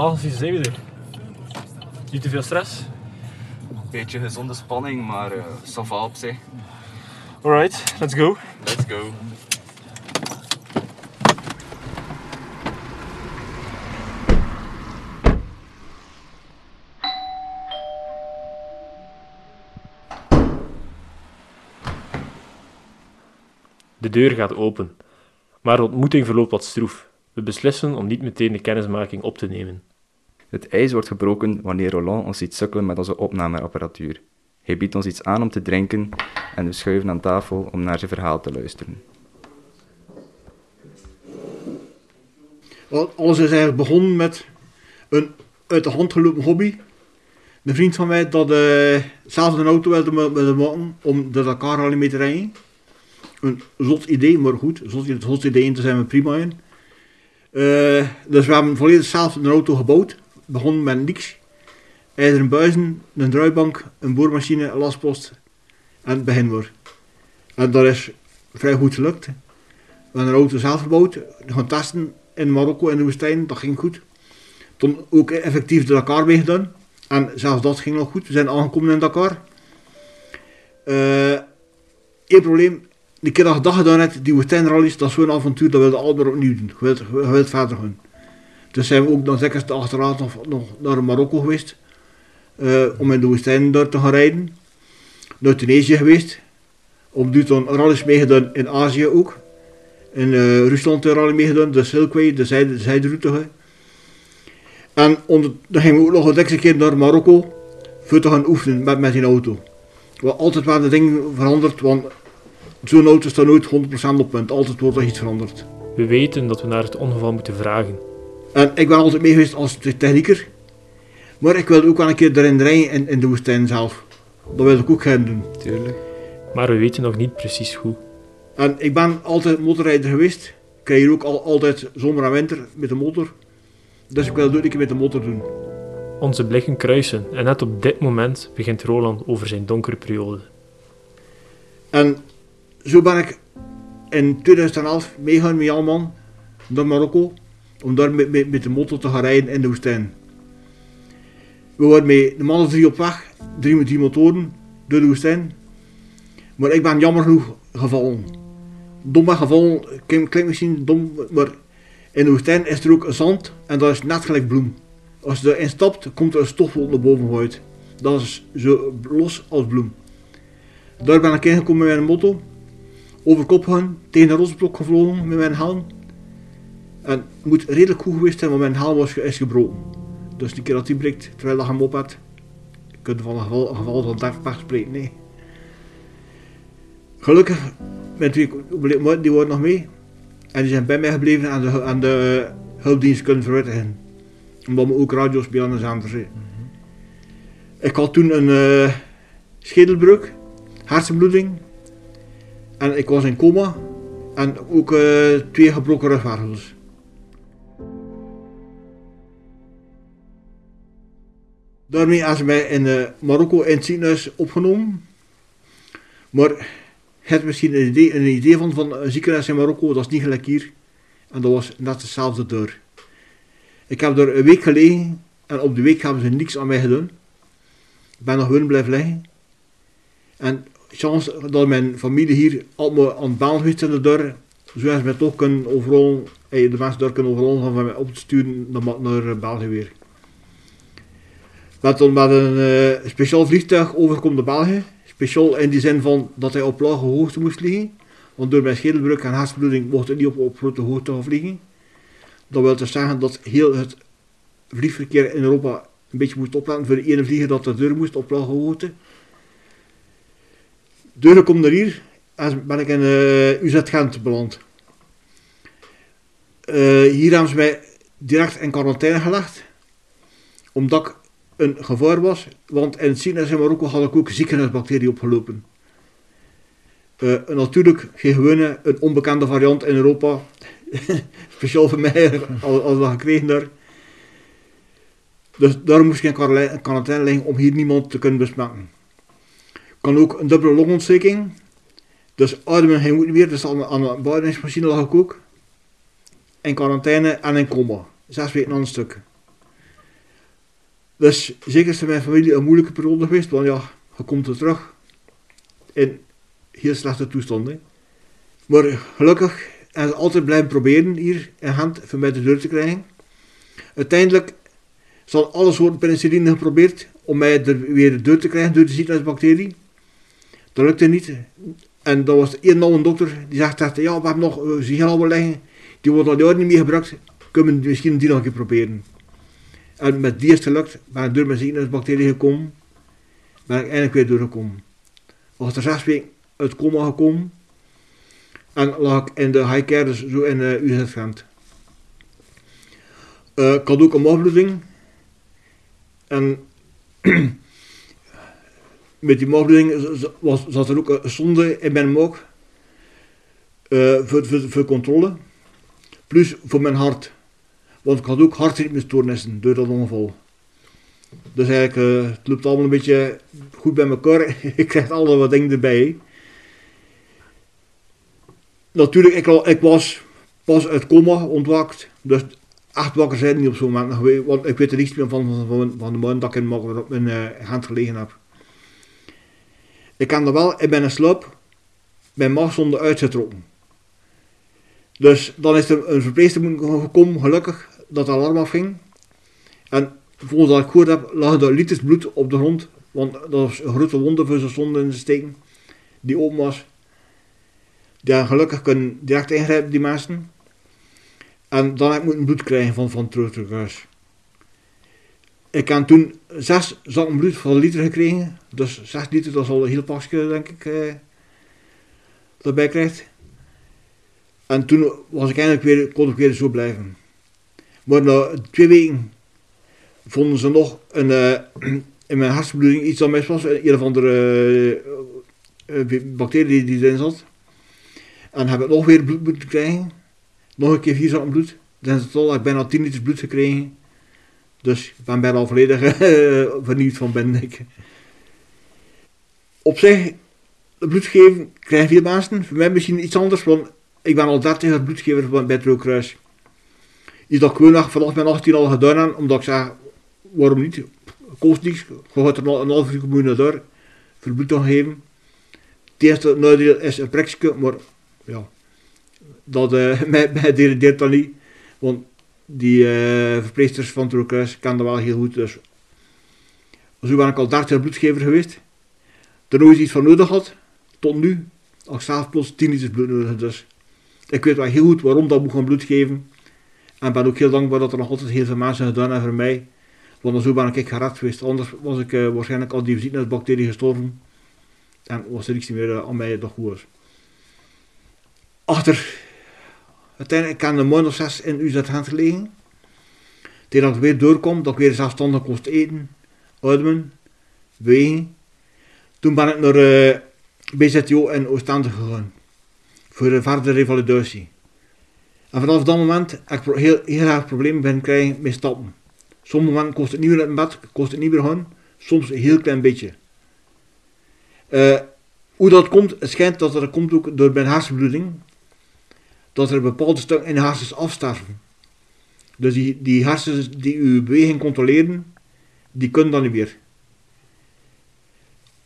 Normaal gezien zijn we er. Niet te veel stress? Beetje gezonde spanning, maar uh, op zich. Alright, let's go. Let's go. De deur gaat open, maar de ontmoeting verloopt wat stroef. We beslissen om niet meteen de kennismaking op te nemen. Het ijs wordt gebroken wanneer Roland ons ziet sukkelen met onze opnameapparatuur. Hij biedt ons iets aan om te drinken en we schuiven aan tafel om naar zijn verhaal te luisteren. Alles is eigenlijk begonnen met een uit de hand gelopen hobby. Een vriend van mij dat uh, zelf een auto wilde maken om de Dakar mee te rijden. Een zot idee, maar goed, zot, zot idee in te zijn we prima in. Uh, dus we hebben volledig zelf een auto gebouwd. Begonnen met niks. IJzeren buizen, een draaibank, een boormachine, een lastpost en het beginwoord. En dat is vrij goed gelukt. We hebben een auto zelf gebouwd, gaan testen in Marokko in de woestijn, dat ging goed. Toen ook effectief de Dakar meegedaan. En zelfs dat ging nog goed. We zijn aangekomen in Dakar. Uh, één probleem, de keer dat je dat gedaan hebt, die woestijnrallies, dat is zo'n avontuur, dat we het altijd opnieuw doen. Je wilt, je wilt verder gaan. Dus zijn we ook dan zeker achterlaat nog, nog naar Marokko geweest. Uh, om in de woestijn te gaan rijden. Naar Tunesië geweest. Op dan rallies meegedaan in Azië ook. In uh, Rusland een rally meegedaan, de Silkway, de, zijde, de zijderoute. En onder, dan gingen we ook nog een extra keer naar Marokko. Voor te gaan oefenen met, met die auto. Wat altijd waren de dingen veranderd, want zo'n auto staat nooit 100% op punt. Altijd wordt er iets veranderd. We weten dat we naar het ongeval moeten vragen. En ik ben altijd mee geweest als technieker. Maar ik wilde ook wel een keer erin rijden in, in de woestijn zelf. Dat wilde ik ook gaan doen. Tuurlijk. Maar we weten nog niet precies hoe. En ik ben altijd motorrijder geweest. Ik krijg hier ook al, altijd zomer en winter met de motor. Dus ik wil het ook een keer met de motor doen. Onze blikken kruisen en net op dit moment begint Roland over zijn donkere periode. En zo ben ik in 2011 meegaan met Jan Man naar Marokko om daar met, met, de motor te gaan rijden in de woestijn. We waren met de mannen drie op weg, drie met die motoren door de woestijn. Maar ik ben jammer genoeg gevallen. Dom ben gevallen, klinkt misschien dom, maar in de woestijn is er ook zand en dat is net gelijk bloem. Als je erin stapt, komt er een stofwolk naar boven uit. Dat is zo los als bloem. Daar ben ik ingekomen met mijn motor over kop gaan, tegen een rotsblok gevlogen met mijn helm. En het moet redelijk goed geweest zijn, want mijn helm was, is gebroken. Dus die keer dat die breekt, terwijl je hem op hebt, kun je van een geval, een geval van 30 spreken. Nee. Gelukkig, mijn twee die worden nog mee. En die zijn bij mij gebleven en de, en de hulpdienst kunnen verwittigen. Omdat we ook radio's bij aan de zender zijn. Ik had toen een uh, schedelbreuk, hersenbloeding, en ik was in coma. En ook uh, twee gebroken rugwervels. Daarmee hebben ze mij in uh, Marokko in het ziekenhuis opgenomen. Maar het misschien een idee, een idee van, van een ziekenhuis in Marokko, dat is niet gelijk hier. En dat was net dezelfde deur. Ik heb er een week gelegen en op de week hebben ze niks aan mij gedaan. Ik ben nog gewoon blijven liggen. En chance dat mijn familie hier allemaal aan het baan geweest in de deur. Zodat ze mij toch kunnen overal, de mensen daar kunnen overal van mij op te sturen naar, naar België weer. Ben met een uh, speciaal vliegtuig overgekomen naar België. Speciaal in die zin van dat hij op lage hoogte moest vliegen. Want door mijn schedelbreuk en hartbloeding mocht hij niet op, op grote hoogte vliegen. Dat wil dus zeggen dat heel het vliegverkeer in Europa een beetje moest opletten voor de ene vlieger dat de deur moest op lage hoogte. Deur komt naar hier en ben ik in uh, UZ Gent beland. Uh, hier hebben ze mij direct in quarantaine gelegd. Omdat ik een gevaar was. Want in ziekenhuis in Marokko had ik ook ziekenhuisbacterie opgelopen. Uh, natuurlijk geen een onbekende variant in Europa. Speciaal voor mij, als, dat gekregen daar. Dus daarom moest ik in quarantaine liggen om hier niemand te kunnen besmetten kan ook een dubbele longontsteking. Dus ademen geen niet meer, dus aan, aan een beademingsmachine lag ik ook. In quarantaine en in coma. Zes weken aan een stuk. Dus zeker is het mijn familie een moeilijke periode geweest, want ja, je komt er terug in heel slechte toestanden. Maar gelukkig en ze altijd blijven proberen hier in hand voor mij de deur te krijgen. Uiteindelijk zijn alle soorten penicilline geprobeerd om mij er weer de deur te krijgen door de ziekenhuisbacterie. Dat lukte niet. En dan was er één een dokter die zegt dat ja, we hebben nog uh, signaal liggen. Die wordt al jaren niet meer gebruikt. Kunnen we misschien die nog een keer proberen. En met die is het gelukt. Ben ik door mijn ziekenhuisbacterie gekomen. Ben ik eindelijk weer doorgekomen. Was er zes weken uit coma gekomen. En lag ik in de high care, dus zo in uh, UZ Gent. Uh, ik had ook een magbloeding. En met die magbloeding was, zat er ook een zonde in mijn maag. Uh, voor, voor, voor controle. Plus voor mijn hart. Want ik had ook hartritmestoornissen door dat ongeval. Dus eigenlijk, uh, het loopt allemaal een beetje goed bij elkaar. ik krijg alle wat dingen erbij. Natuurlijk, ik, ik was pas uit coma ontwaakt. Dus echt wakker zijn niet op zo'n moment. Want ik weet er niets meer van, van, van de moment dat ik in mijn uh, hand gelegen heb. Ik kan er wel, ik ben in slaap, mijn maagzonde uitgetrokken. Dus dan is er een verpleegster gekomen, gelukkig, dat de alarm afging. En volgens wat ik gehoord heb, lag er liters bloed op de grond. Want dat was een grote wonde voor zijn zonde in de steken, die open was. Die gelukkig kunnen direct ingrijpen, die mensen. En dan heb ik moeten bloed krijgen van, van het Ik heb toen zes zakken bloed van liter gekregen. Dus zes liter, dat is al een heel pakje, denk ik, eh, erbij krijgt. En toen was ik eindelijk weer, kon ik weer zo blijven. Maar na twee weken vonden ze nog een, uh, in mijn hartbloeding iets dat mis was. Een of andere uh, bacterie die erin zat. En heb ik nog weer bloed moeten krijgen. Nog een keer vier zakken bloed. Dan is het al, ik bijna 10 liter bloed gekregen. Dus ik ben bijna volledig vernieuwd van ben. Op zich, bloed geven krijgen veel mensen. Voor mij misschien iets anders, want ik ben al 30 jaar bloedgever bij het Rookruis. Iets dat ik gewoon vanaf mijn 18 al gedaan heb, omdat ik zeg, waarom niet? Kost niks, je gaat er een half uur moeten door voor bloed te geven. Het eerste nadeel is een prikje, maar ja, dat uh, mij, mij deed dat niet. Want die uh, verpleegsters van het Rookruis kennen dat wel heel goed. Dus. Zo ben ik al 30 jaar bloedgever geweest. Er nooit iets van nodig had, tot nu. Als ik zelf plots 10 liter bloed nodig dus. Ik weet wel heel goed waarom dat moet gaan bloed geven. En ben ook heel dankbaar dat er nog altijd heel veel mensen gedaan hebben voor mij. Want zo ben ik gered geweest. Anders was ik uh, waarschijnlijk al die bacterie gestorven. En was er niks meer uh, aan mij dat goed was. Achter. Uiteindelijk kan de of zes in UZ hand gelegen. Tegen dat ik weer doorkom, dat ik weer zelfstandig kost eten, ademen, bewegen. Toen ben ik naar uh, BZO in Oostende gegaan voor een verdere revalidatie. En vanaf dat moment heb ik heel, heel erg problemen ben krijgen met stappen. Sommige momenten kost het niet meer in bed, kost het niet meer gaan, soms een heel klein beetje. Uh, hoe dat komt, het schijnt dat er komt ook door mijn hersenbloeding, dat er bepaalde stukken in de hersens afsterven. Dus die, die hersens die uw beweging controleren, die kunnen dan niet meer.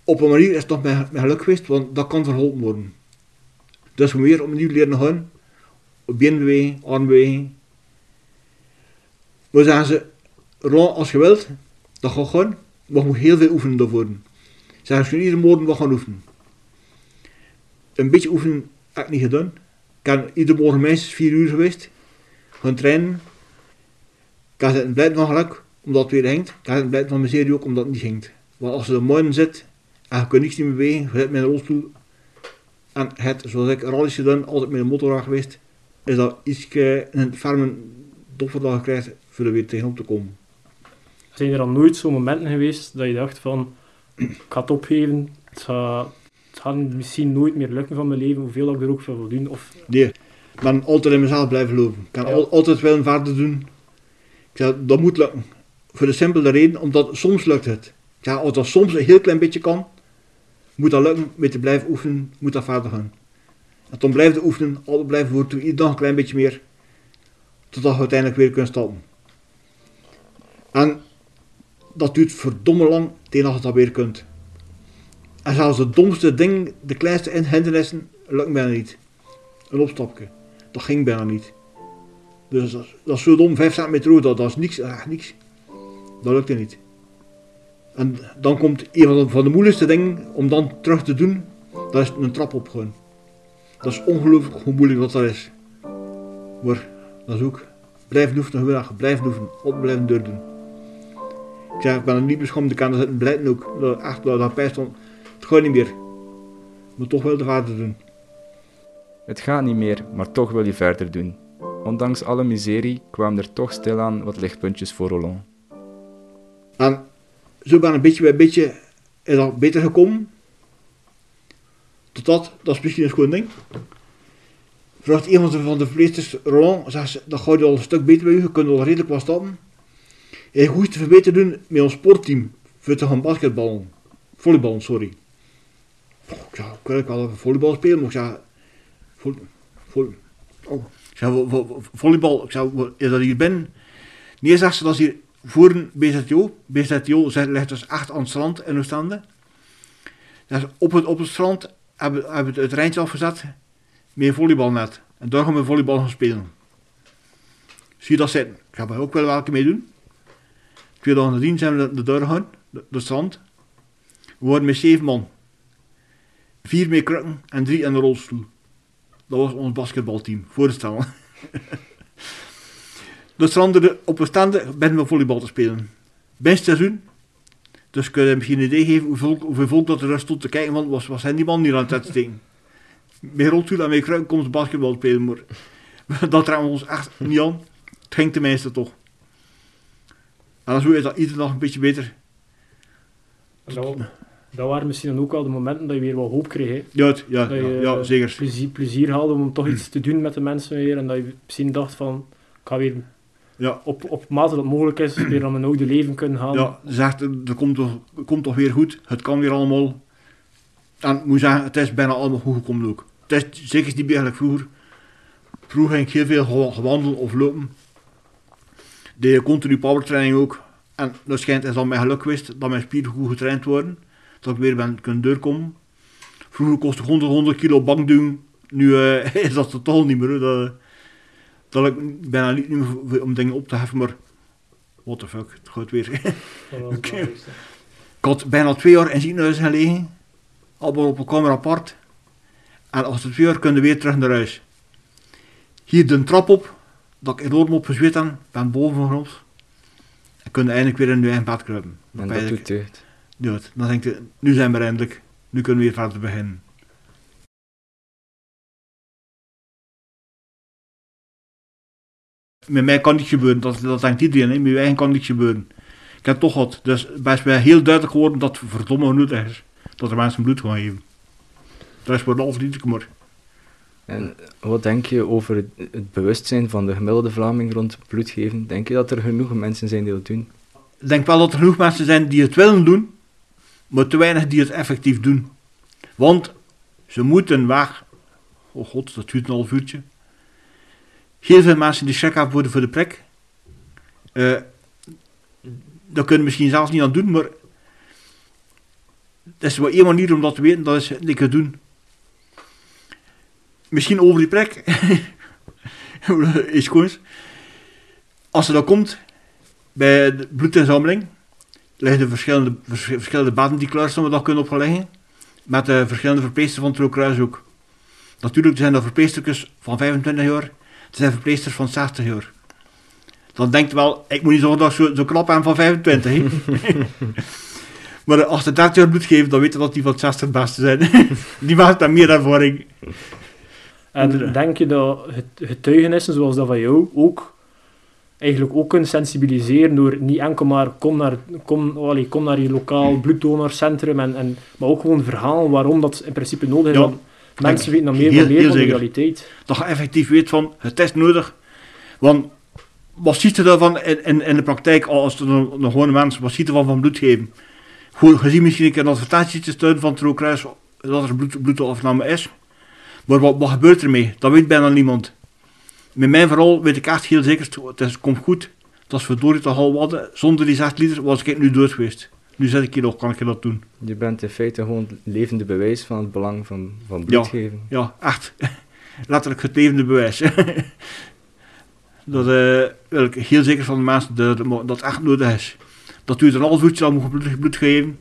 Op een manier is toch mijn, mijn geluk geweest, want dat kan verholpen worden. Dus we weer opnieuw leren gaan. Beenbeweging, armbeweging. We zeggen ze, Ron, als je wilt, dat gaat gewoon, maar je moet heel veel oefenen daarvoor. Zeggen ze, iedere morgen wat gaan oefenen. Een beetje oefenen heb ik niet gedaan. Ik heb iedere morgen minstens vier uur geweest. Gaan trainen. Ik heb het blijven van geluk, omdat het weer hangt. Ik heb het blijven van mijn serie ook, omdat het niet hangt. Want als je er morgen zit, en je kunt niks meer bewegen, je zit met een rolstoel, en het, zoals ik rallies gedaan, altijd met een motorwagen geweest, is dat iets een ferme doffer krijgt voor er weer tegenop te komen. Zijn er dan nooit zo'n momenten geweest dat je dacht van, ik ga het opgeven, het gaat, het gaat misschien nooit meer lukken van mijn leven, hoeveel ik er ook voor wil doen? Of... Nee, ik ben altijd in mezelf blijven geloven. Ik kan ja. altijd wel een verder doen. Ik zeg, dat moet lukken. Voor de simpele reden, omdat soms lukt het. Zeg, als dat soms een heel klein beetje kan, moet dat lukken met te blijven oefenen, moet dat verder gaan. En dan blijven oefenen, altijd blijven voortdoen, iedere dag een klein beetje meer, totdat je uiteindelijk weer kunt stappen. En dat duurt verdomme lang tegen dat je dat weer kunt. En zelfs het domste ding, de kleinste hindernissen, lukt bijna niet. Een opstapje. Dat ging bijna niet. Dus dat is zo dom, 5 centimeter hoog, dat, dat is niks, echt niks. Dat lukte niet. En dan komt een van de, de moeilijkste dingen om dan terug te doen, dat is een trap opgaan. Dat is ongelooflijk hoe moeilijk dat, dat is. Maar dat is ook blijven oefenen, geweldig, blijven oefenen, op blijven doordoen. Ik zeg, ik ben er niet beschomen, ik kan er zitten blijven ook. Dat, echt, dat, dat pijst dan, het gaat niet meer. Maar toch wel te verder doen. Het gaat niet meer, maar toch wil je verder doen. Ondanks alle miserie kwamen er toch stilaan wat lichtpuntjes voor Roland. En zo ben ik beetje bij beetje is dat beter gekomen. Totdat, dat is misschien een schoon ding. Vraagt een van de, verpleegsters, Roland, ze, dat gaat al een stuk beter bij u, je kunt al redelijk wat stappen. Goed te verbeteren doen met ons sportteam, voor te gaan. Volleyballen, sorry. Ik ook wel even volleybal spelen, maar ik zeg, vol, oh. ik vo- volleybal, ik is dat hier binnen? Nee, zegt ze, dat hier voor een BZTO. BZTO ligt dus echt aan het strand in Oostende. Dus op het, op het strand hebben, we het rijntje afgezet met een volleybalnet. En daar gaan we volleybal gaan spelen. Zie je dat zitten? Ik ga er ook wel welke mee doen. Twee dagen zijn we naar daar gegaan, de, de strand. We waren met zeven man. Vier met krukken en drie in de rolstoel. Dat was ons basketbalteam, voorstellen. De stranden op een beginnen we volleybal te spelen. Best seizoen. Dus kun je misschien een idee geven hoeveel, hoeveel volk dat er daar stond te kijken, want was, was hij die man hier aan het uitsteken. Met rolstoel en met kruik komt basketbal spelen, maar dat we ons echt niet aan. Het ging tenminste toch. En zo is dat iedere dag een beetje beter. Dat, dat waren misschien dan ook wel de momenten dat je weer wat hoop kreeg. Hè. Ja, ja, Dat ja, je ja, zeker. plezier, plezier haalde om toch iets te doen met de mensen weer. En dat je misschien dacht van, ik ga weer Ja, op, op mate dat mogelijk is, weer aan mijn oude leven kunnen gaan. ja zegt, er komt toch, komt toch weer goed. Het kan weer allemaal. En ik moet zeggen, het is bijna allemaal goed gekomen ook. Het is zeker niet eigenlijk vroeger. Vroeger ging ik heel veel gewa- gewandelen of lopen. De continu powertraining ook. En dat schijnt is dan mijn geluk geweest dat mijn spieren goed getraind worden. Dat ik weer ben kunnen doorkomen. Vroeger kostte 100, 100 kilo bankduwen. Nu eh, is dat totaal niet meer. Dat, dat ik bijna niet meer om dingen op te heffen, maar what the fuck, het gaat weer. Dat belangrijkste. Ik had bijna twee jaar in ziekenhuis gelegen. Allemaal op een kamer apart. En als het twee jaar kunnen we weer terug naar huis. Hier de trap op. Dat ik enorm op gezweet. Ben boven van ons. En kunnen eindelijk weer in je eigen bed kruipen. En Dan dat ben doet deugd. ja, dan denk ik, nu zijn we eindelijk. Nu kunnen we weer verder beginnen. Met mij kan niet gebeuren, dat, dat denkt iedereen, hè. met eigen kan niet gebeuren. Ik heb toch gehad, dus best wel heel duidelijk geworden dat het verdomme genoeg is. Dat er mensen bloed gaan geven. Dat is voor half liter maar. En wat denk je over het, bewustzijn van de gemiddelde Vlaming rond bloedgeven? Denk je dat er genoeg mensen zijn die dat doen? Ik denk wel dat er genoeg mensen zijn die het willen doen, maar te weinig die het effectief doen. Want ze moeten weg. Oh god, dat duurt een half uurtje. Heel veel mensen die schrik hebben worden voor de prik. Eh dat kunnen we misschien zelfs niet aan doen, maar dat is wel één manier om dat te weten, dat is kunnen doen. Misschien over die prik. is goed. Als er dan komt, bij de bloedinzameling liggen er verschillende, vers- verschillende baden die klaar staan, we dat kunnen opleggen. Met de verschillende verpleegsters van het Rode Kruis ook. Natuurlijk zijn er verpleegsters van 25 jaar, er zijn verpleegsters van 60 jaar. Dan denkt wel, ik moet niet zorgen dat ik zo, zo knap ben van 25. hè. maar als ze 30 jaar bloed geven, dan weten we dat die van 60 het beste zijn. die mensen hebben meer ervaring. En denk je dat het getuigenissen zoals dat van jou ook eigenlijk ook kunnen sensibiliseren door niet enkel maar kom naar, kom, allee, kom naar je lokaal bloeddonorcentrum, en, en, maar ook gewoon verhaal waarom dat in principe nodig is. Ja, mensen weten dan meer heel- van meer heel van de realiteit. dat je effectief weet van het is nodig. Want wat ziet er daarvan in, in, in de praktijk als er een, een gewone mens, wat ziet er van van bloed geven? Goed, gezien misschien een keer een advertentie te sturen van het Rode Kruis dat er bloed, bloedafname is. Maar wat, wat gebeurt ermee? Dat weet bijna niemand. Met mijn verhaal weet ik echt heel zeker, het is, komt goed, dat Dat is verdorie toch al wat. Zonder die 6 liter was ik nu dood geweest. Nu zit ik hier nog, kan ik dat doen. Je bent in feite gewoon het levende bewijs van het belang van, van bloed geven. Ja, echt. Letterlijk het levende bewijs. dat eh, wil ik heel zeker van de mensen dat dat echt nodig is. Dat u er een half uurtje al moet bloed, bloed geven.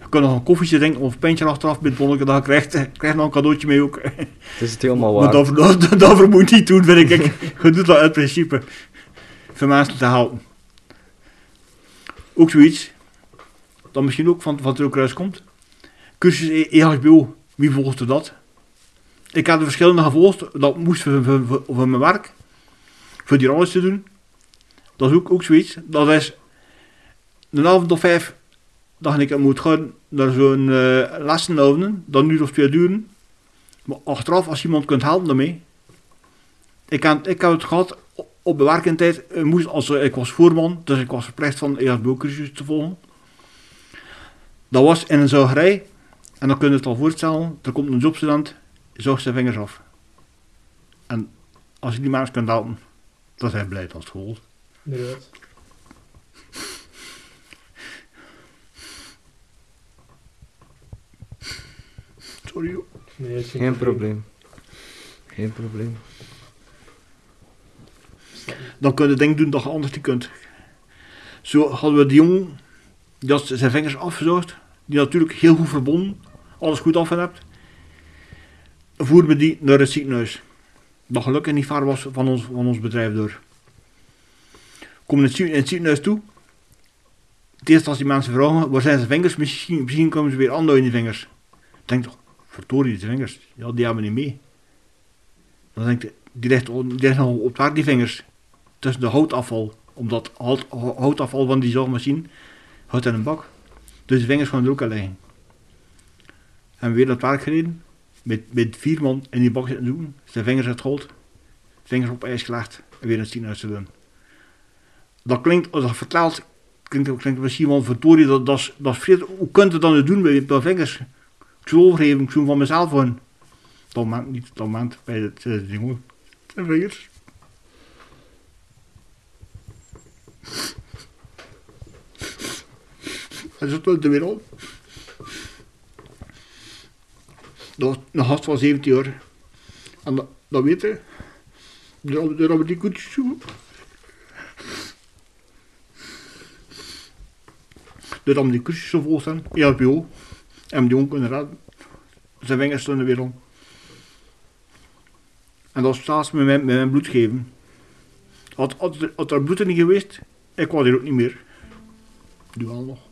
Je kunt nog een koffietje drinken of een pintje achteraf met het bonnetje dat je krijgt. krijg nog een cadeautje mee ook. Het is het helemaal Maar waar. dat, dat, dat moet je niet doen, vind ik. Je doet dat uit principe. Voor mensen te helpen. Ook zoiets. Dat misschien ook van, van het Rookruis komt. Cursus E- EHBO. Wie volgde dat? Ik had de verschillende gevolgd. Dat moest voor, voor, mijn werk. Voor die alles te doen. Dat is ook, ook zoiets. Dat is een avond of vijf. Dat ik moet gaan naar zo'n eh lessen. Dan uur of twee duren. Maar achteraf, als iemand kunt helpen daarmee. Ik, kan, ik heb het gehad op- op bewerkingstijd. eh, Moest, als, ik was voorman, dus ik was verplicht van EHBO-cursus te volgen. Dat was in een zuigerij. En dan kun je het al voorstellen. Er komt een jobstudent, zuigt zijn vingers af. En als je die mensen kunt helpen, dan zijn blij dat het gehoord. Inderdaad. Sorry. joh. Nee, dat is Geen probleem. Geen probleem. Dan kun je dingen doen dat je anders niet kunt. Zo hadden we die jongen, die had zijn vingers afgezoogd. Die natuurlijk heel goed verbonden, alles goed af hebt. Voerden we die naar het ziekenhuis. Dat gelukkig niet ver was van ons, van ons bedrijf door. Komen in het, ziekenhuis toe. Het eerste als die mensen vragen, waar zijn zijn vingers? Misschien, misschien komen ze weer aan in die vingers. Ik denk toch, verdorie, die vingers, ja, die hebben we niet mee. Dan denk ik, die ligt, die nog op werk, die vingers tussen de houtafval. Omdat hout, houtafval van die zorgmachine houdt in een bak. Dus de vingers gaan er ook liggen. En weer het werk gereden. Met, met vier man in die bak zitten zoeken. Zijn vingers uit gold. Vingers op ijs gelegd. En weer in het ziekenhuis te doen. Dat klinkt, als dat vertelt, klinkt, klinkt misschien wel verdorie. Dat, dat, dat is. Hoe kunt je dat doen met, met vingers? Ik zou overgeven, ik zou van mezelf gewoon. Dat niet, dat bij het uh, jongen. Zijn vingers. Hij zat wel er weer op. Dat een gast van 17 jaar. En dat, dat weet je. Daar hebben die koetjes zo. Daar hebben die koetjes zo vol staan. Jou. En die jongen kunnen redden. Zijn vingers stonden weer om. En dat zelfs met mijn, met mijn bloed geven. Had, had, had er bloed niet geweest, ik was hier ook niet meer. Nu wel nog.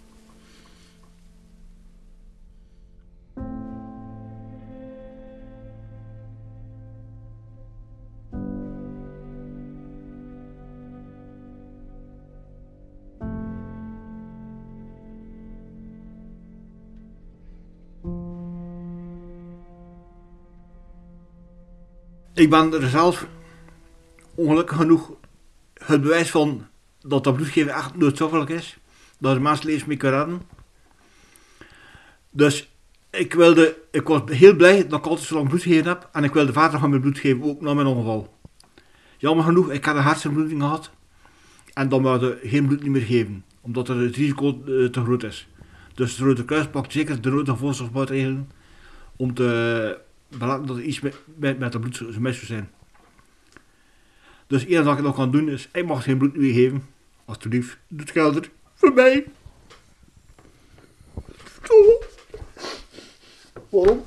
Ik ben er zelf ongelukkig genoeg het bewijs van dat dat bloedgeven echt noodzakelijk is. Dat er mensen levens mee kunnen redden. Dus ik wilde, ik was heel blij dat ik altijd zo lang bloed gegeven heb. En ik wilde vader gaan met bloed geven, ook na mijn ongeval. Jammer genoeg, ik had een hersenbloeding gehad. En dan wilde geen bloed meer geven. Omdat het risico eh, te groot is. Dus het Rode Kruis pakt zeker de rode voorzorgsmaatregelen. Om te belaten dat er iets met, met, met het bloed mis zou zijn. Dus het wat ik nog kan doen is, ik mag geen bloed meer geven. Alsjeblieft, doe het gelder voor mij. Waarom?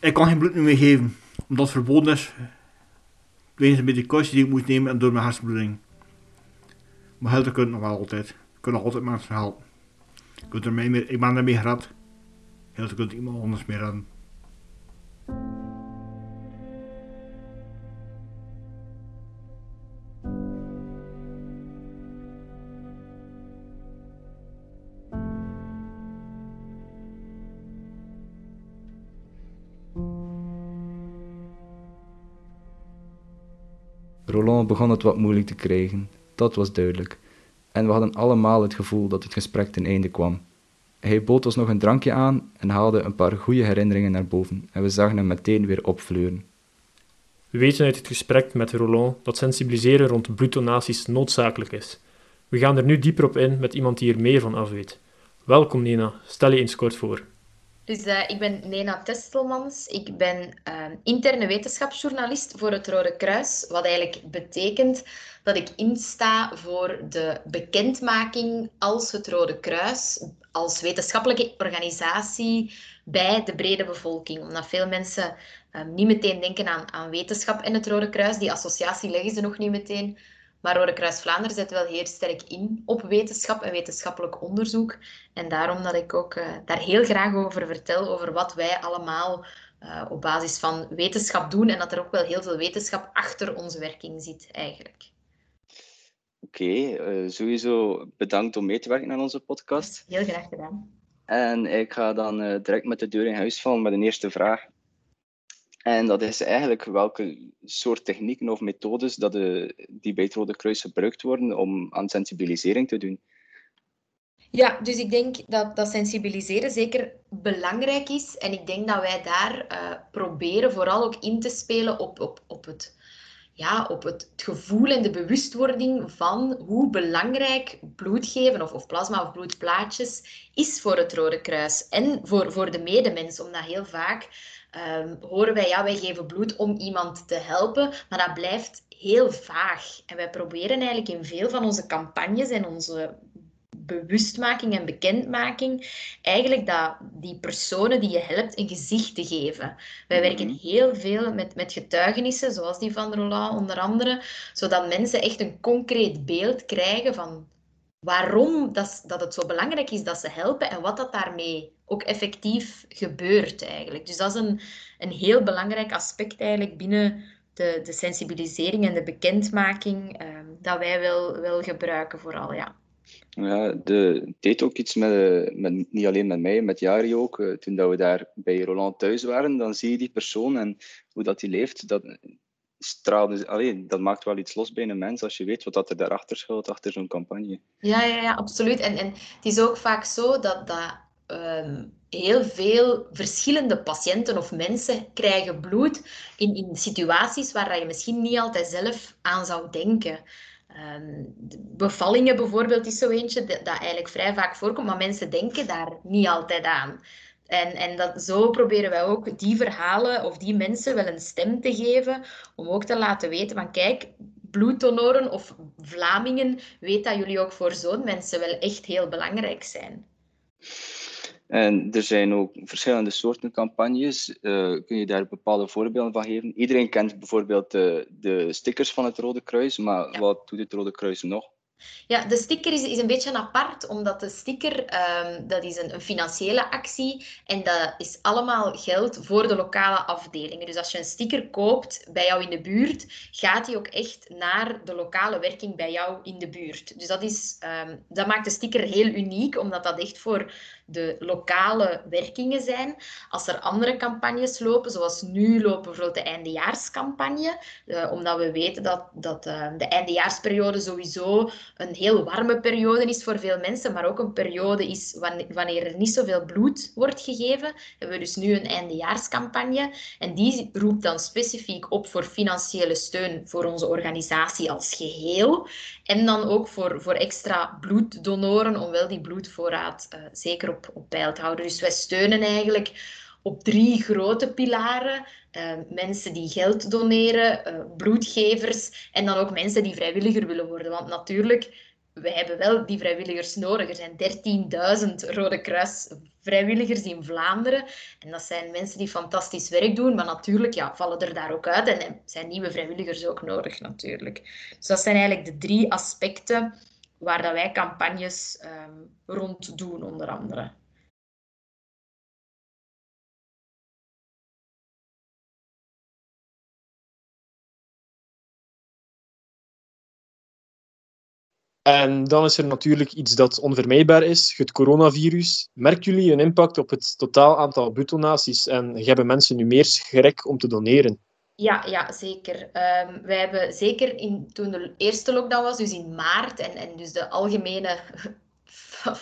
ik kan geen bloed meer geven, omdat het verboden is. Wegens de medicatie die ik moet nemen en door mijn hersenbloeding. Maar helpen kunt nog wel altijd. Nog altijd mensen helpen. Ik, kunt er mee, mee- ik ben ermee gered. Heel kunt iemand anders meer redden. Roland begon het wat moeilijk te krijgen, dat was duidelijk. En we hadden allemaal het gevoel dat het gesprek ten einde kwam. Hij bood ons nog een drankje aan en haalde een paar goede herinneringen naar boven. En we zagen hem meteen weer opvleuren. We weten uit het gesprek met Roland dat sensibiliseren rond bloeddonaties noodzakelijk is. We gaan er nu dieper op in met iemand die er meer van af weet. Welkom Nena, stel je eens kort voor. Dus uh, ik ben Nena Testelmans. Ik ben uh, interne wetenschapsjournalist voor het Rode Kruis. Wat eigenlijk betekent dat ik insta voor de bekendmaking als het Rode Kruis, als wetenschappelijke organisatie bij de brede bevolking. Omdat veel mensen um, niet meteen denken aan, aan wetenschap en het Rode Kruis. Die associatie leggen ze nog niet meteen. Maar Rode Kruis Vlaanderen zet wel heel sterk in op wetenschap en wetenschappelijk onderzoek. En daarom dat ik ook uh, daar heel graag over vertel, over wat wij allemaal uh, op basis van wetenschap doen. En dat er ook wel heel veel wetenschap achter onze werking zit, eigenlijk. Oké, okay, uh, sowieso bedankt om mee te werken aan onze podcast. Heel graag gedaan. En ik ga dan direct met de deur in huis vallen met een eerste vraag. En dat is eigenlijk welke soort technieken of methodes dat de, die bij het Rode Kruis gebruikt worden om aan sensibilisering te doen. Ja, dus ik denk dat, dat sensibiliseren zeker belangrijk is. En ik denk dat wij daar uh, proberen vooral ook in te spelen op, op, op, het, ja, op het, gevoel en de bewustwording van hoe belangrijk bloed geven of, of plasma of bloedplaatjes is voor het Rode Kruis. En voor, voor de medemens, omdat heel vaak um, horen wij, ja, wij geven bloed om iemand te helpen, maar dat blijft heel vaag. En wij proberen eigenlijk in veel van onze campagnes en onze bewustmaking en bekendmaking, eigenlijk dat die personen die je helpt een gezicht te geven. Wij mhm. werken heel veel met, met getuigenissen, zoals die van Roland onder andere, zodat mensen echt een concreet beeld krijgen van waarom dat, dat het zo belangrijk is dat ze helpen en wat dat daarmee ook effectief gebeurt eigenlijk. Dus dat is een, een heel belangrijk aspect eigenlijk binnen de, de sensibilisering en de bekendmaking um, dat wij wel, gebruiken vooral, ja. Ja, de, deed ook iets met, met, niet alleen met mij, met Jari ook. Uh, toen dat we daar bij Roland thuis waren, dan zie je die persoon en hoe dat die leeft. Dat, straalde, allee, dat maakt wel iets los bij een mens als je weet wat dat er daarachter schuilt, achter zo'n campagne. Ja, ja, ja, absoluut. En, en het is ook vaak zo dat, dat um, heel veel verschillende patiënten of mensen krijgen bloed in, in situaties waar je misschien niet altijd zelf aan zou denken. Um, bevallingen bijvoorbeeld is zo eentje dat eigenlijk vrij vaak voorkomt, maar mensen denken daar niet altijd aan. En, en dat, zo proberen wij ook die verhalen of die mensen wel een stem te geven, om ook te laten weten van kijk, bloeddonoren of Vlamingen, weet dat jullie ook voor zo'n mensen wel echt heel belangrijk zijn. En er zijn ook verschillende soorten campagnes. Uh, kun je daar bepaalde voorbeelden van geven? Iedereen kent bijvoorbeeld de, de stickers van het Rode Kruis, maar ja. wat doet het Rode Kruis nog? Ja, de sticker is, is een beetje apart, omdat de sticker um, dat is een, een, financiële actie en dat is allemaal geld voor de lokale afdelingen. Dus als je een sticker koopt bij jou in de buurt, gaat die ook echt naar de lokale werking bij jou in de buurt. Dus dat, is, um, dat maakt de sticker heel uniek, omdat dat echt voor de lokale werkingen zijn. Als er andere campagnes lopen, zoals nu lopen bijvoorbeeld de eindejaarscampagne, uh, omdat we weten dat, dat uh, de eindejaarsperiode sowieso een heel warme periode is voor veel mensen, maar ook een periode is wanneer er niet zoveel bloed wordt gegeven. Hebben we dus nu een eindejaarscampagne en die roept dan specifiek op voor financiële steun voor onze organisatie als geheel en dan ook voor, voor extra bloeddonoren om wel die bloedvoorraad uh, zeker op, op peil te houden. Dus wij steunen eigenlijk op drie grote pilaren. Uh, mensen die geld doneren, uh, bloedgevers en dan ook mensen die vrijwilliger willen worden. Want natuurlijk, we hebben wel die vrijwilligers nodig. Er zijn 13.000 Rode Kruis vrijwilligers in Vlaanderen. En dat zijn mensen die fantastisch werk doen. Maar natuurlijk ja, vallen er daar ook uit. En zijn nieuwe vrijwilligers ook nodig natuurlijk. Dus dat zijn eigenlijk de drie aspecten waar dat wij campagnes um, rond doen, onder andere. En dan is er natuurlijk iets dat onvermijdbaar is, het coronavirus. Merken jullie een impact op het totaal aantal bloeddonaties en hebben mensen nu meer schrik om te doneren? Ja, ja zeker. Um, wij hebben zeker in, toen de eerste lockdown was, dus in maart, en, en dus de algemene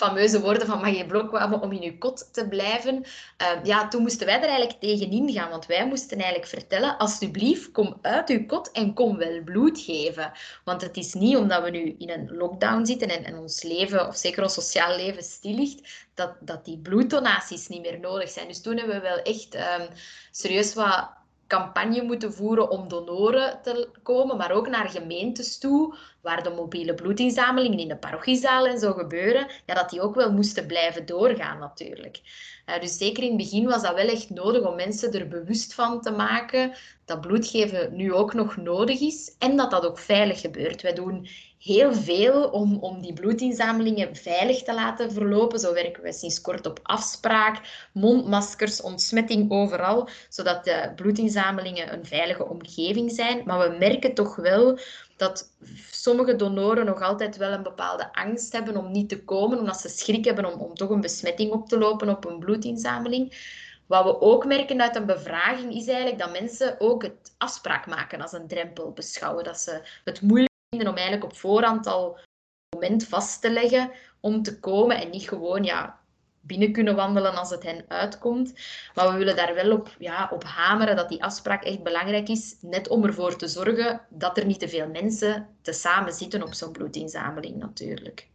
fameuze woorden van Magie Blok om in uw kot te blijven. Ehm, ja, toen moesten wij er eigenlijk tegenin gaan, want wij moesten eigenlijk vertellen, alsjeblieft, kom uit uw kot en kom wel bloed geven. Want het is niet omdat we nu in een lockdown zitten en, en ons leven, of zeker ons sociaal leven, stil ligt, dat, dat die bloeddonaties niet meer nodig zijn. Dus toen hebben we wel echt um, serieus wat campagne moeten voeren om donoren te komen, maar ook naar gemeentes toe, waar de mobiele bloedinzamelingen in de parochiezaal en zo gebeuren, ja, dat die ook wel moesten blijven doorgaan natuurlijk. Uh, dus zeker in het begin was dat wel echt nodig om mensen er bewust van te maken dat bloedgeven nu ook nog nodig is en dat dat ook veilig gebeurt. Wij doen heel veel om, om die bloedinzamelingen veilig te laten verlopen. Zo werken we sinds kort op afspraak, mondmaskers, ontsmetting overal, zodat de bloedinzamelingen een veilige omgeving zijn. Maar we merken toch wel dat sommige donoren nog altijd wel een bepaalde angst hebben om niet te komen, omdat ze schrik hebben om, om toch een besmetting op te lopen op een bloedinzameling. Wat we ook merken uit een bevraging is eigenlijk dat mensen ook het afspraak maken als een drempel beschouwen. Dat ze het moeilijk om eigenlijk op voorhand al een moment vast te leggen om te komen en niet gewoon ja, binnen kunnen wandelen als het hen uitkomt. Maar we willen daar wel op, ja, op hameren dat die afspraak echt belangrijk is, net om ervoor te zorgen dat er niet te veel mensen te samen zitten op zo'n bloedinzameling natuurlijk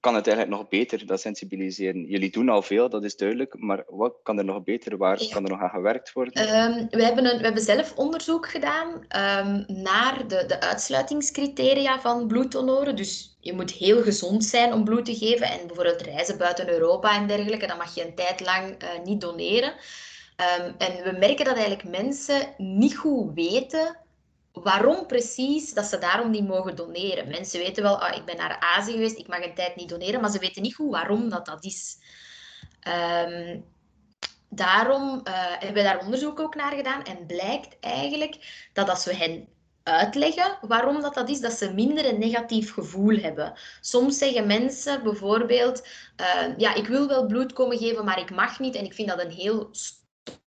kan het eigenlijk nog beter, dat sensibiliseren? Jullie doen al veel, dat is duidelijk, maar wat kan er nog beter? Waar kan er nog aan gewerkt worden? Um, we, hebben een, we hebben zelf onderzoek gedaan um, naar de, de uitsluitingscriteria van bloeddonoren. Dus je moet heel gezond zijn om bloed te geven en bijvoorbeeld reizen buiten Europa en dergelijke, dan mag je een tijd lang uh, niet doneren. Um, en we merken dat eigenlijk mensen niet goed weten waarom precies dat ze daarom niet mogen doneren. Mensen weten wel, ah, ik ben naar Azië geweest, ik mag een tijd niet doneren, maar ze weten niet goed waarom dat, dat is. Um, daarom uh, hebben we daar onderzoek ook naar gedaan en blijkt eigenlijk dat als we hen uitleggen waarom dat, dat is, dat ze minder een negatief gevoel hebben. Soms zeggen mensen bijvoorbeeld, uh, ja, ik wil wel bloed komen geven, maar ik mag niet en ik vind dat een heel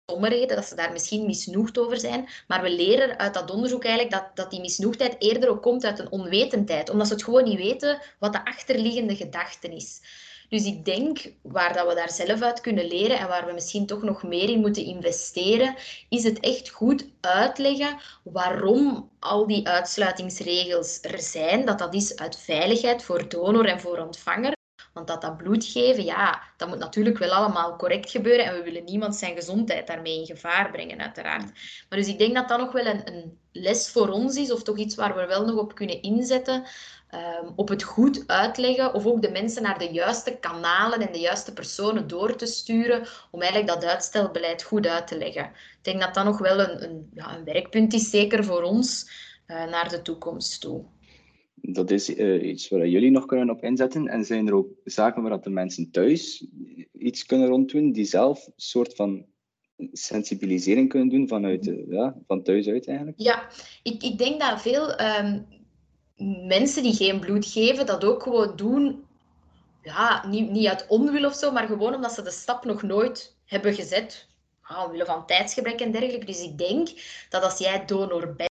stomme reden, dat ze daar misschien misnoegd over zijn. Maar we leren uit dat onderzoek eigenlijk dat, dat die misnoegdheid eerder ook komt uit een onwetendheid. Omdat ze het gewoon niet weten wat de achterliggende gedachte is. Dus ik denk, waar dat we daar zelf uit kunnen leren en waar we misschien toch nog meer in moeten investeren, is het echt goed uitleggen waarom al die uitsluitingsregels er zijn. Dat dat is uit veiligheid voor donor en voor ontvanger. Want dat dat bloed geven, ja, dat moet natuurlijk wel allemaal correct gebeuren. En we willen niemand zijn gezondheid daarmee in gevaar brengen, uiteraard. Maar dus ik denk dat dat nog wel een, een les voor ons is, of toch iets waar we wel nog op kunnen inzetten. Um, op het goed uitleggen of ook de mensen naar de juiste kanalen en de juiste personen door te sturen om eigenlijk dat uitstelbeleid goed uit te leggen. Ik denk dat dat nog wel een, een, ja, een werkpunt is, zeker voor ons, uh, naar de toekomst toe dat is uh, iets waar jullie nog kunnen op inzetten. En zijn er ook zaken waar de mensen thuis iets kunnen ronddoen, die zelf een soort van sensibilisering kunnen doen vanuit, uh, ja, van thuis uit eigenlijk? Ja, ik, ik denk dat veel um, mensen die geen bloed geven, dat ook gewoon doen, ja, niet, niet uit onwil of zo, maar gewoon omdat ze de stap nog nooit hebben gezet. Ah, omwille van tijdsgebrek en dergelijke. Dus ik denk dat als jij donor bent,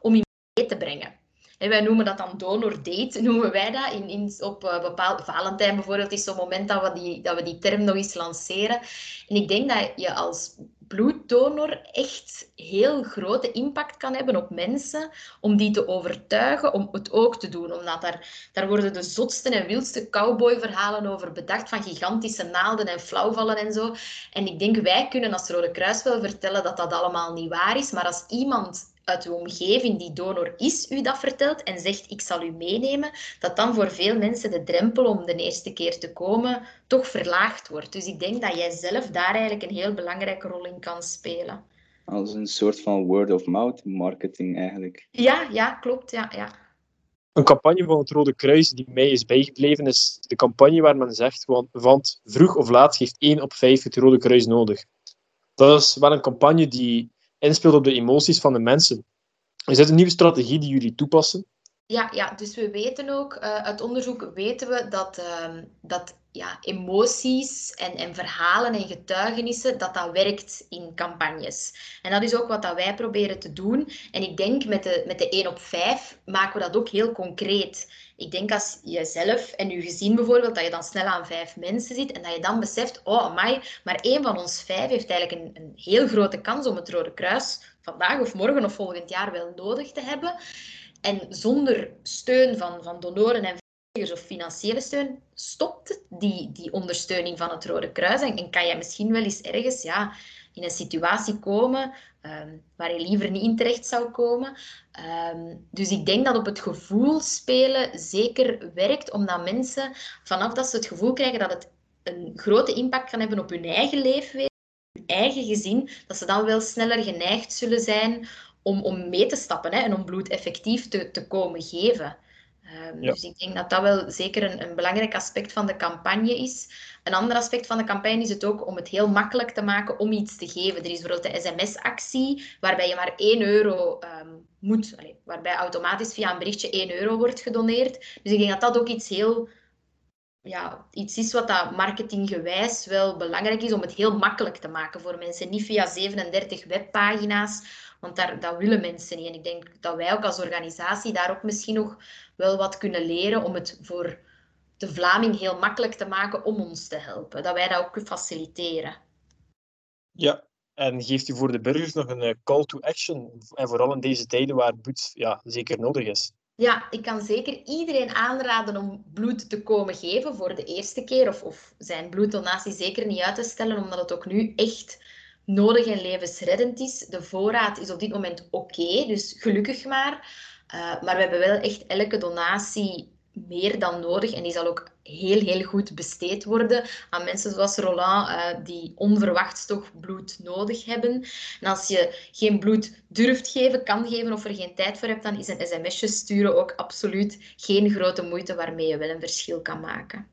om in mee te brengen. En wij noemen dat dan donor date, noemen wij dat. In, in, op uh, bepaald, Valentijn bijvoorbeeld is zo'n moment dat we, die, dat we die term nog eens lanceren. En ik denk dat je als bloeddonor echt heel grote impact kan hebben op mensen, om die te overtuigen om het ook te doen. Omdat daar, daar worden de zotste en wildste cowboyverhalen over bedacht, van gigantische naalden en flauwvallen en zo. En ik denk, wij kunnen als Rode Kruis wel vertellen dat dat allemaal niet waar is, maar als iemand uit uw omgeving die donor is, u dat vertelt en zegt ik zal u meenemen, dat dan voor veel mensen de drempel om de eerste keer te komen toch verlaagd wordt. Dus ik denk dat jij zelf daar eigenlijk een heel belangrijke rol in kan spelen. Als een soort van word-of-mouth marketing eigenlijk. Ja, ja, klopt. Ja, ja. Een campagne van het Rode Kruis die mij is bijgebleven is de campagne waar men zegt, want vroeg of laat heeft 1 op 5 het Rode Kruis nodig. Dat is wel een campagne die inspeelt op de emoties van de mensen. Is dit een nieuwe strategie die jullie toepassen? Ja, ja dus we weten ook, uh, uit onderzoek weten we dat, uh, dat ja, emoties en, en verhalen en getuigenissen, dat dat werkt in campagnes. En dat is ook wat dat wij proberen te doen. En ik denk met de, met de 1 op 5 maken we dat ook heel concreet. Ik denk als jezelf en je gezin bijvoorbeeld, dat je dan snel aan vijf mensen zit en dat je dan beseft, oh amai, maar één van ons vijf heeft eigenlijk een, een heel grote kans om het Rode Kruis vandaag of morgen of volgend jaar wel nodig te hebben. En zonder steun van, van donoren en of financiële steun, stopt die, die ondersteuning van het Rode Kruis en, en kan je misschien wel eens ergens ja, in een situatie komen um, waar je liever niet in terecht zou komen. Um, dus ik denk dat op het gevoel spelen zeker werkt, omdat mensen vanaf dat ze het gevoel krijgen dat het een grote impact kan hebben op hun eigen leefwezen, hun eigen gezin, dat ze dan wel sneller geneigd zullen zijn om, om mee te stappen hè, en om bloed effectief te, te komen geven. Um, Dus ik denk dat dat wel zeker een, een, belangrijk aspect van de campagne is. Een ander aspect van de campagne is het ook om het heel makkelijk te maken om iets te geven. Er is bijvoorbeeld de sms-actie, waarbij je maar 1 euro um, moet, allez, waarbij automatisch via een berichtje 1 euro wordt gedoneerd. Dus ik denk dat dat ook iets heel ja, iets is wat dat marketinggewijs wel belangrijk is om het heel makkelijk te maken voor mensen. Niet via 37 webpagina's, want daar, dat willen mensen niet. En ik denk dat wij ook als organisatie daar ook misschien nog wel wat kunnen leren om het voor de Vlaming heel makkelijk te maken om ons te helpen. Dat wij dat ook kunnen faciliteren. Ja, en geeft u voor de burgers nog een eh, call to action? En vooral in deze tijden waar bloed ja, zeker nodig is. Ja, ik kan zeker iedereen aanraden om bloed te komen geven voor de eerste keer. Of, of zijn bloeddonatie zeker niet uit te stellen, omdat het ook nu echt nodig en levensreddend is. De voorraad is op dit moment oké, dus gelukkig maar. Uh, maar we hebben wel echt elke donatie meer dan nodig en die zal ook heel, heel goed besteed worden aan mensen zoals Roland, uh, die onverwachts toch bloed nodig hebben. En als je geen bloed durft geven, kan geven of er geen tijd voor hebt, dan is een sms'je sturen ook absoluut geen grote moeite waarmee je wel een verschil kan maken.